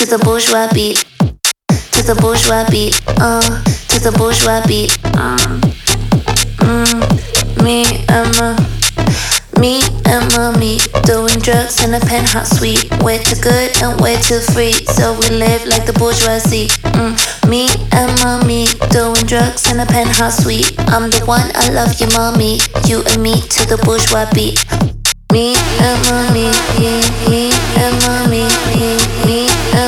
to the bourgeois beat, to the bourgeois beat, uh, to the bourgeois beat, uh. Mm, me and my, me and mommy doing drugs in a penthouse suite. Way too good and way too free, so we live like the bourgeoisie. Mm, me and mommy doing drugs in a penthouse suite. I'm the one I love you, mommy. You and me to the bourgeois beat. Me and mommy, me, me and mommy. Me.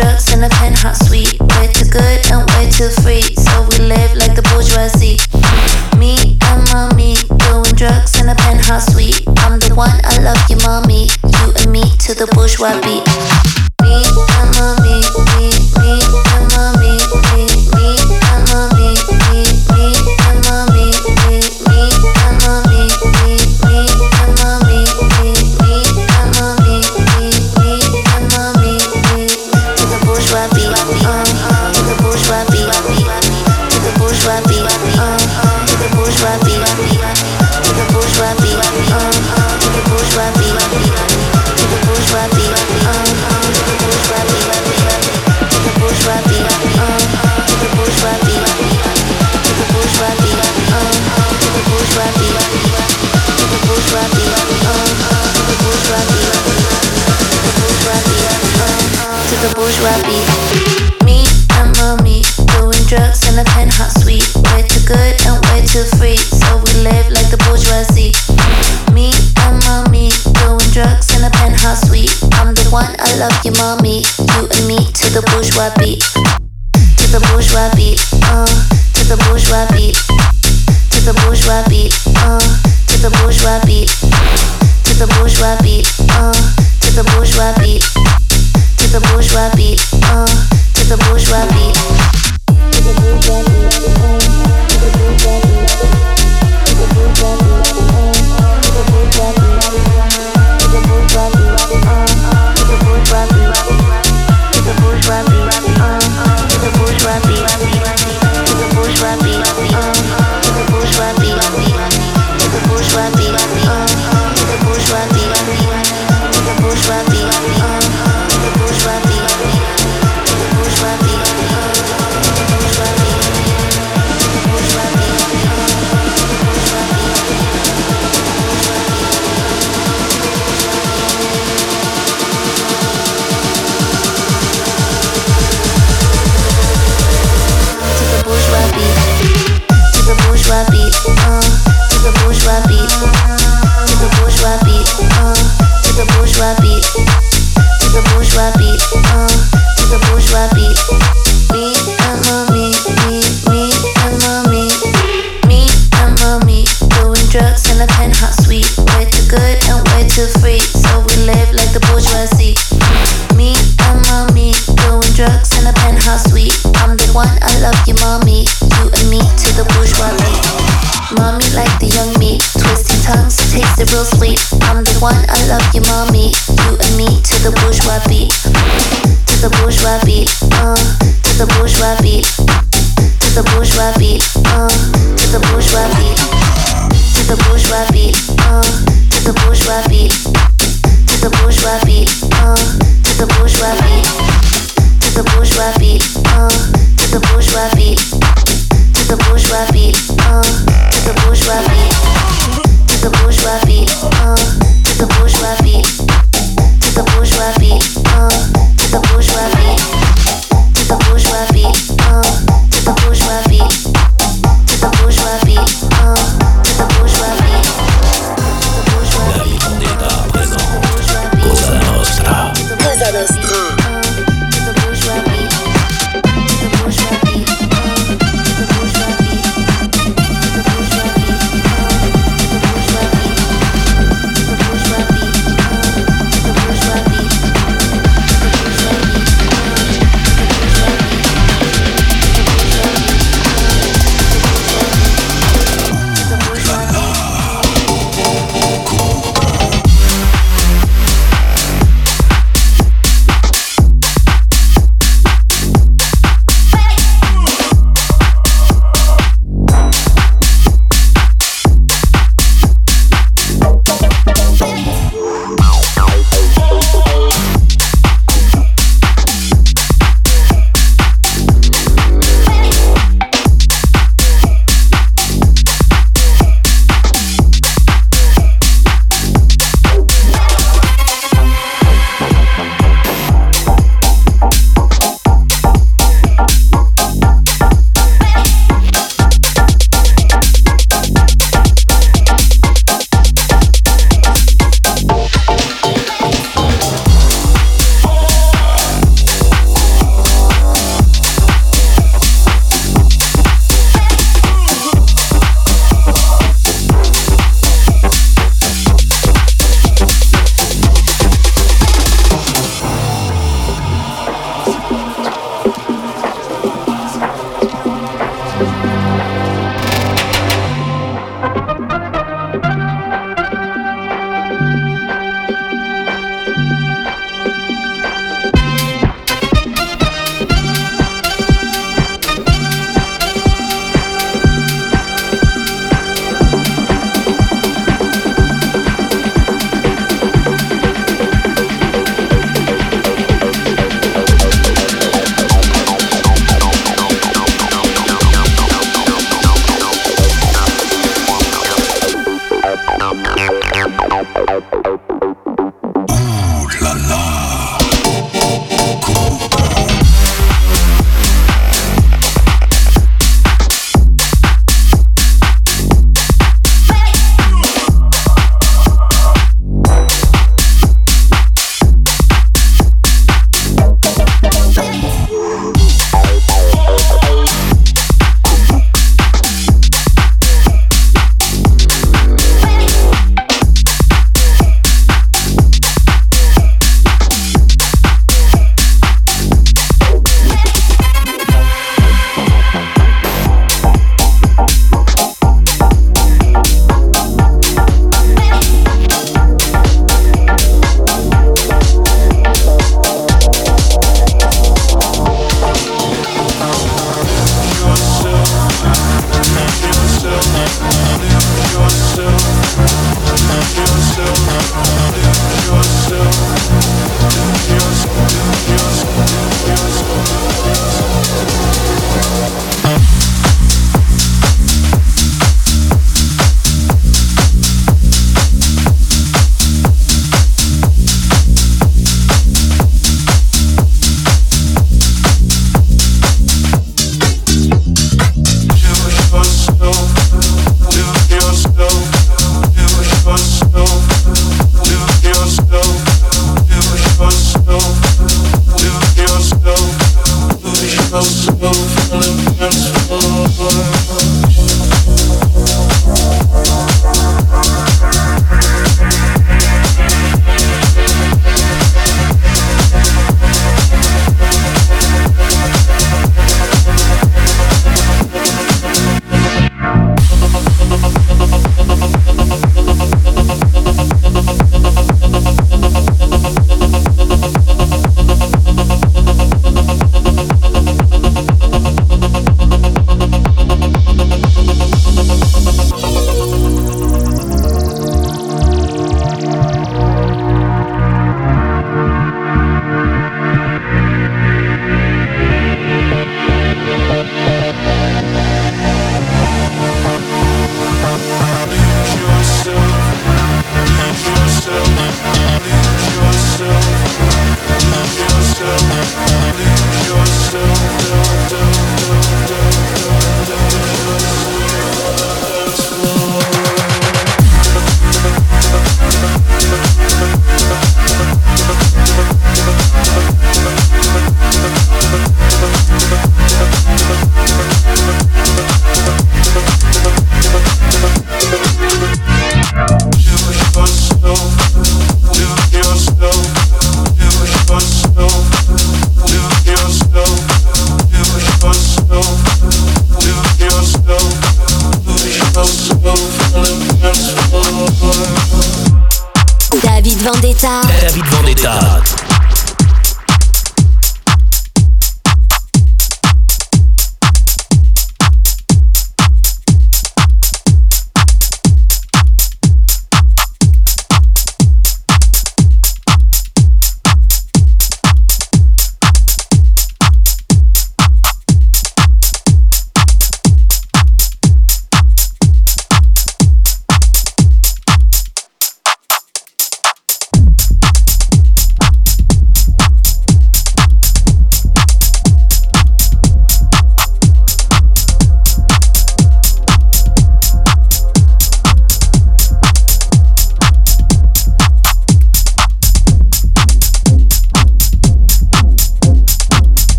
drugs in a penthouse suite. way too good and way too free, so we live like the bourgeoisie. Me and mommy doing drugs in a penthouse suite. I'm the one I love you, mommy. You and me to the bourgeois beat. Me and mommy.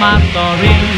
mandarin.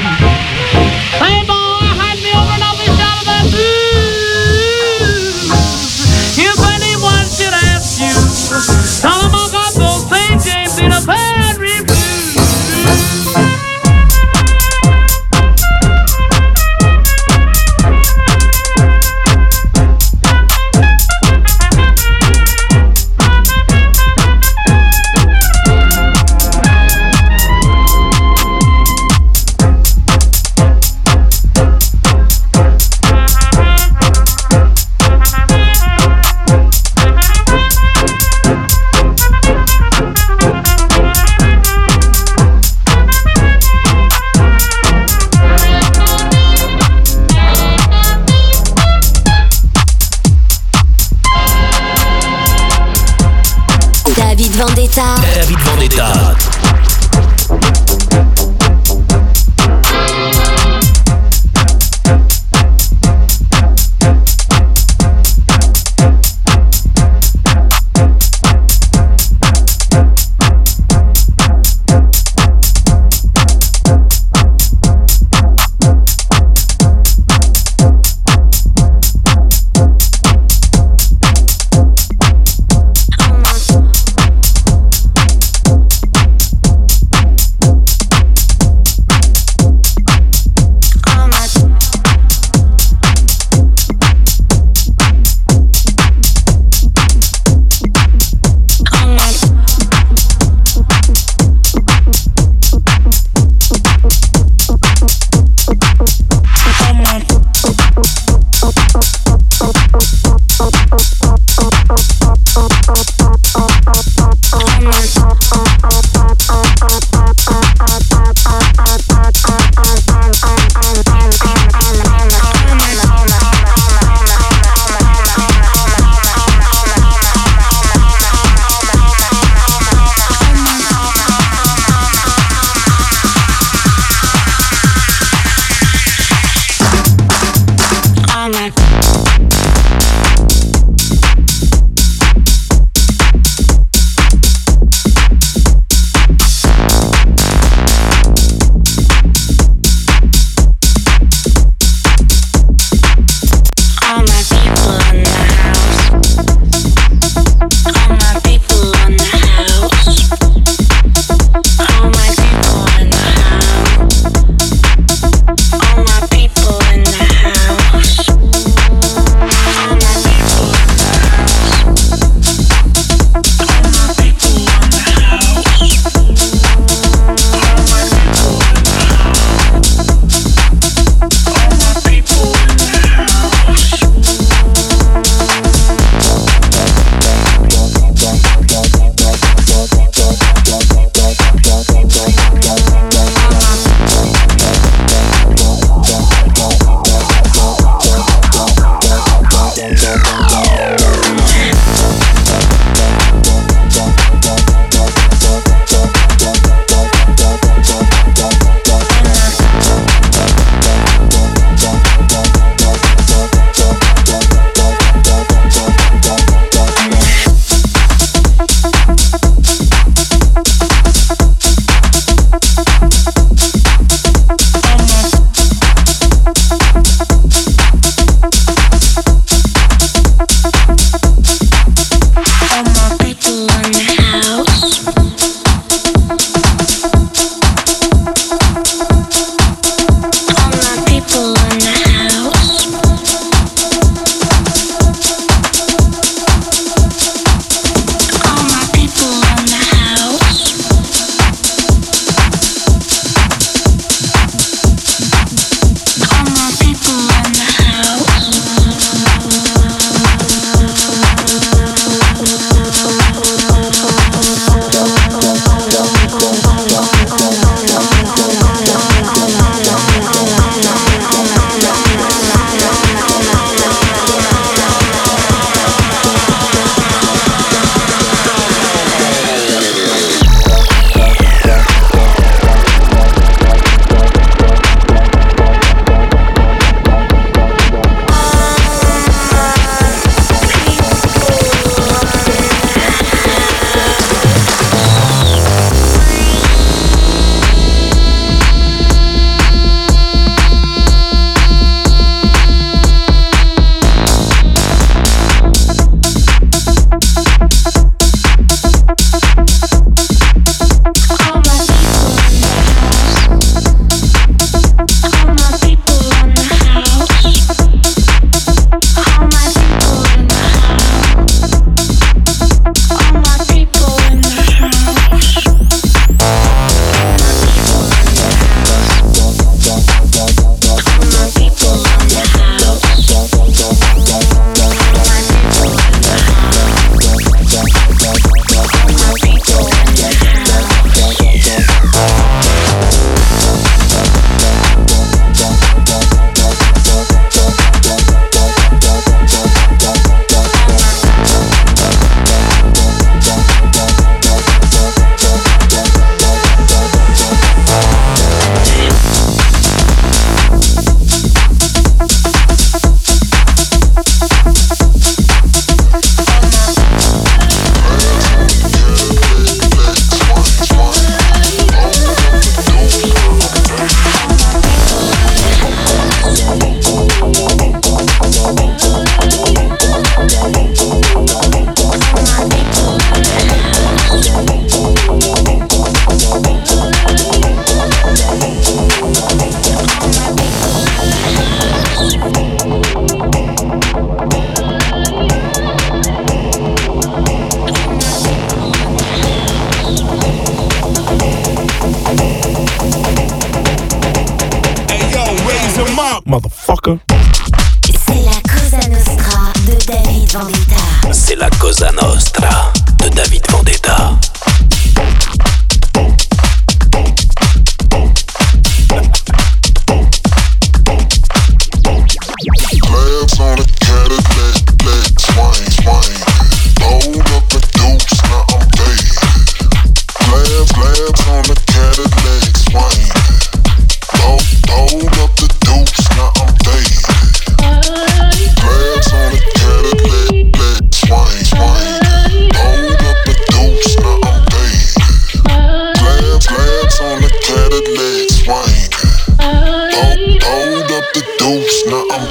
Now I'm.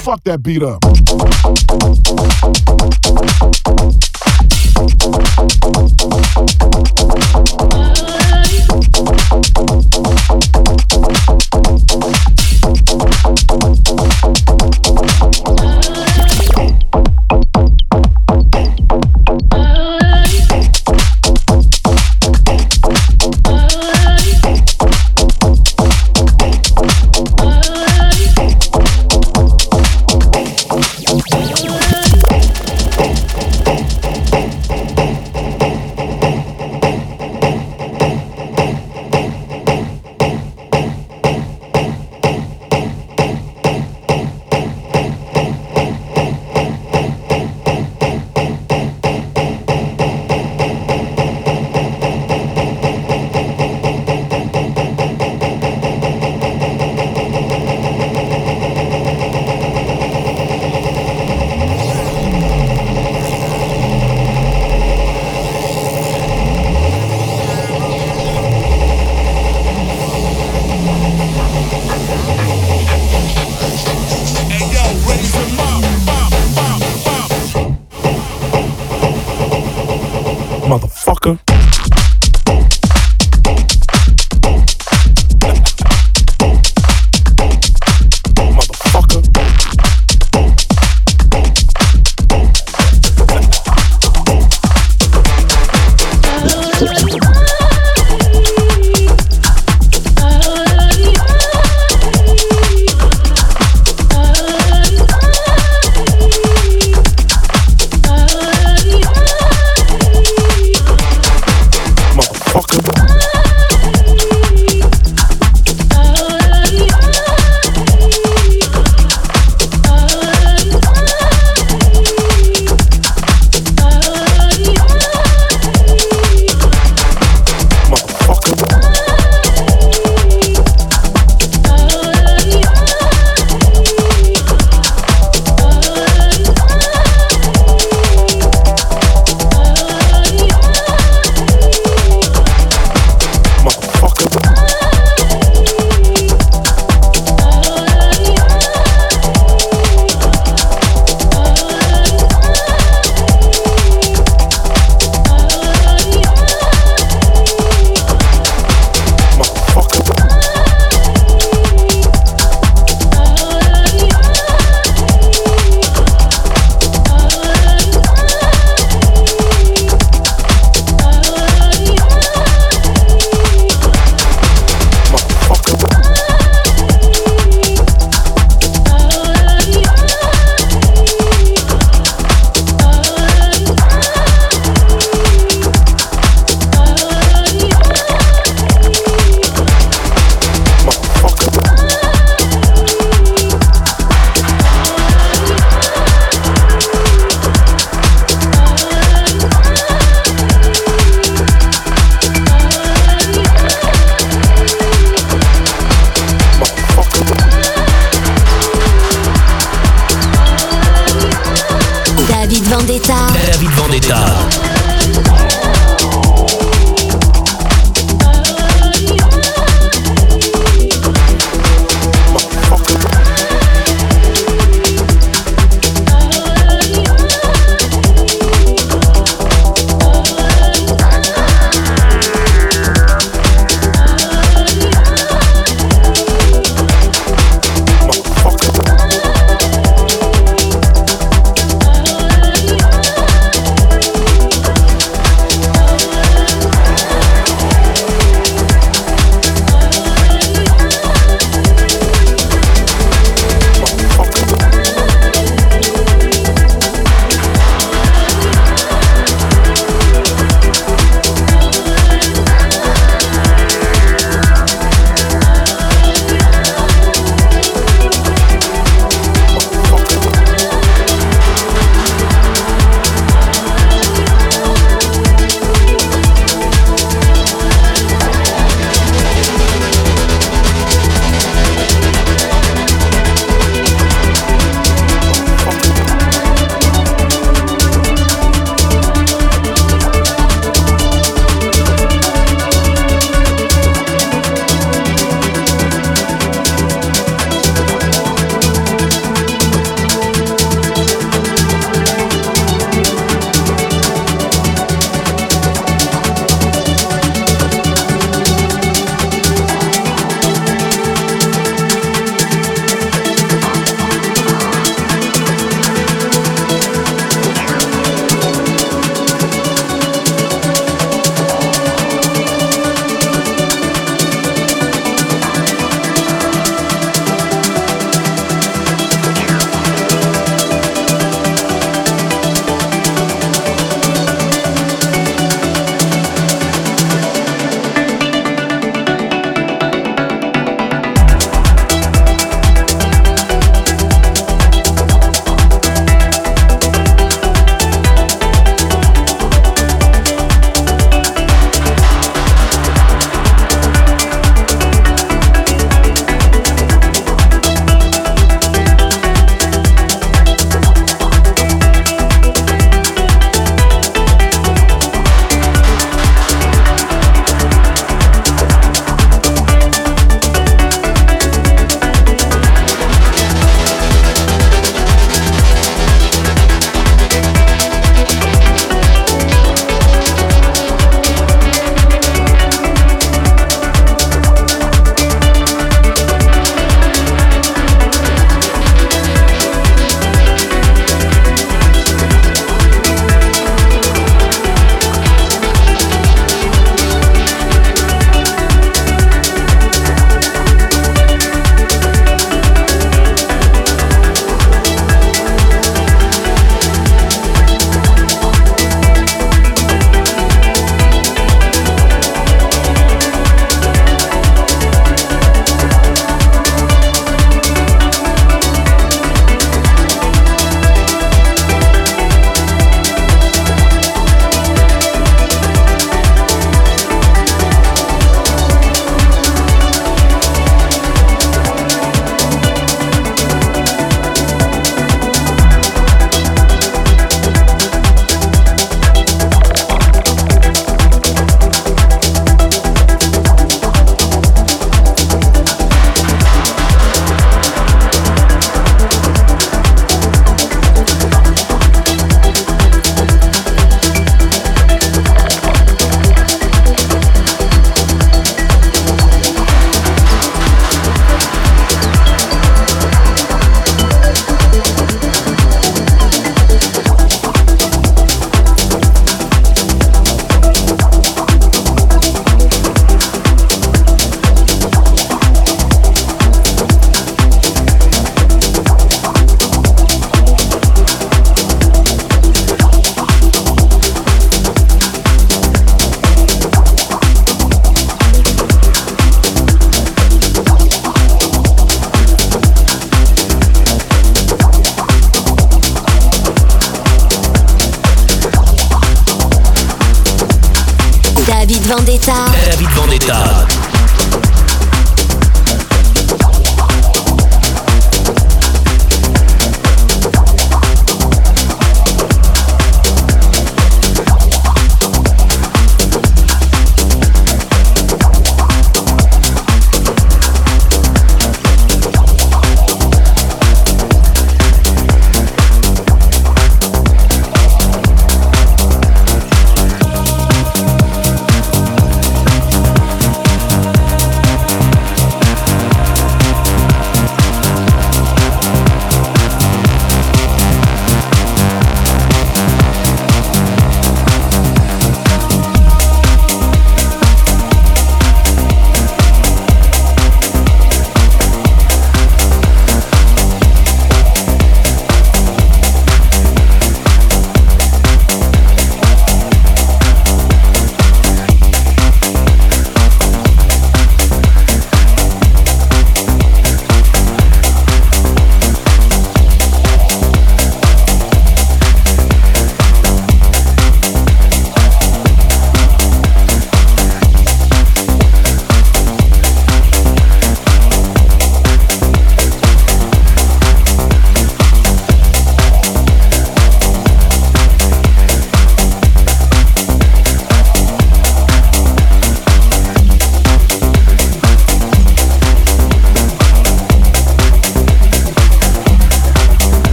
Fuck that beat up. Ibiza.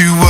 you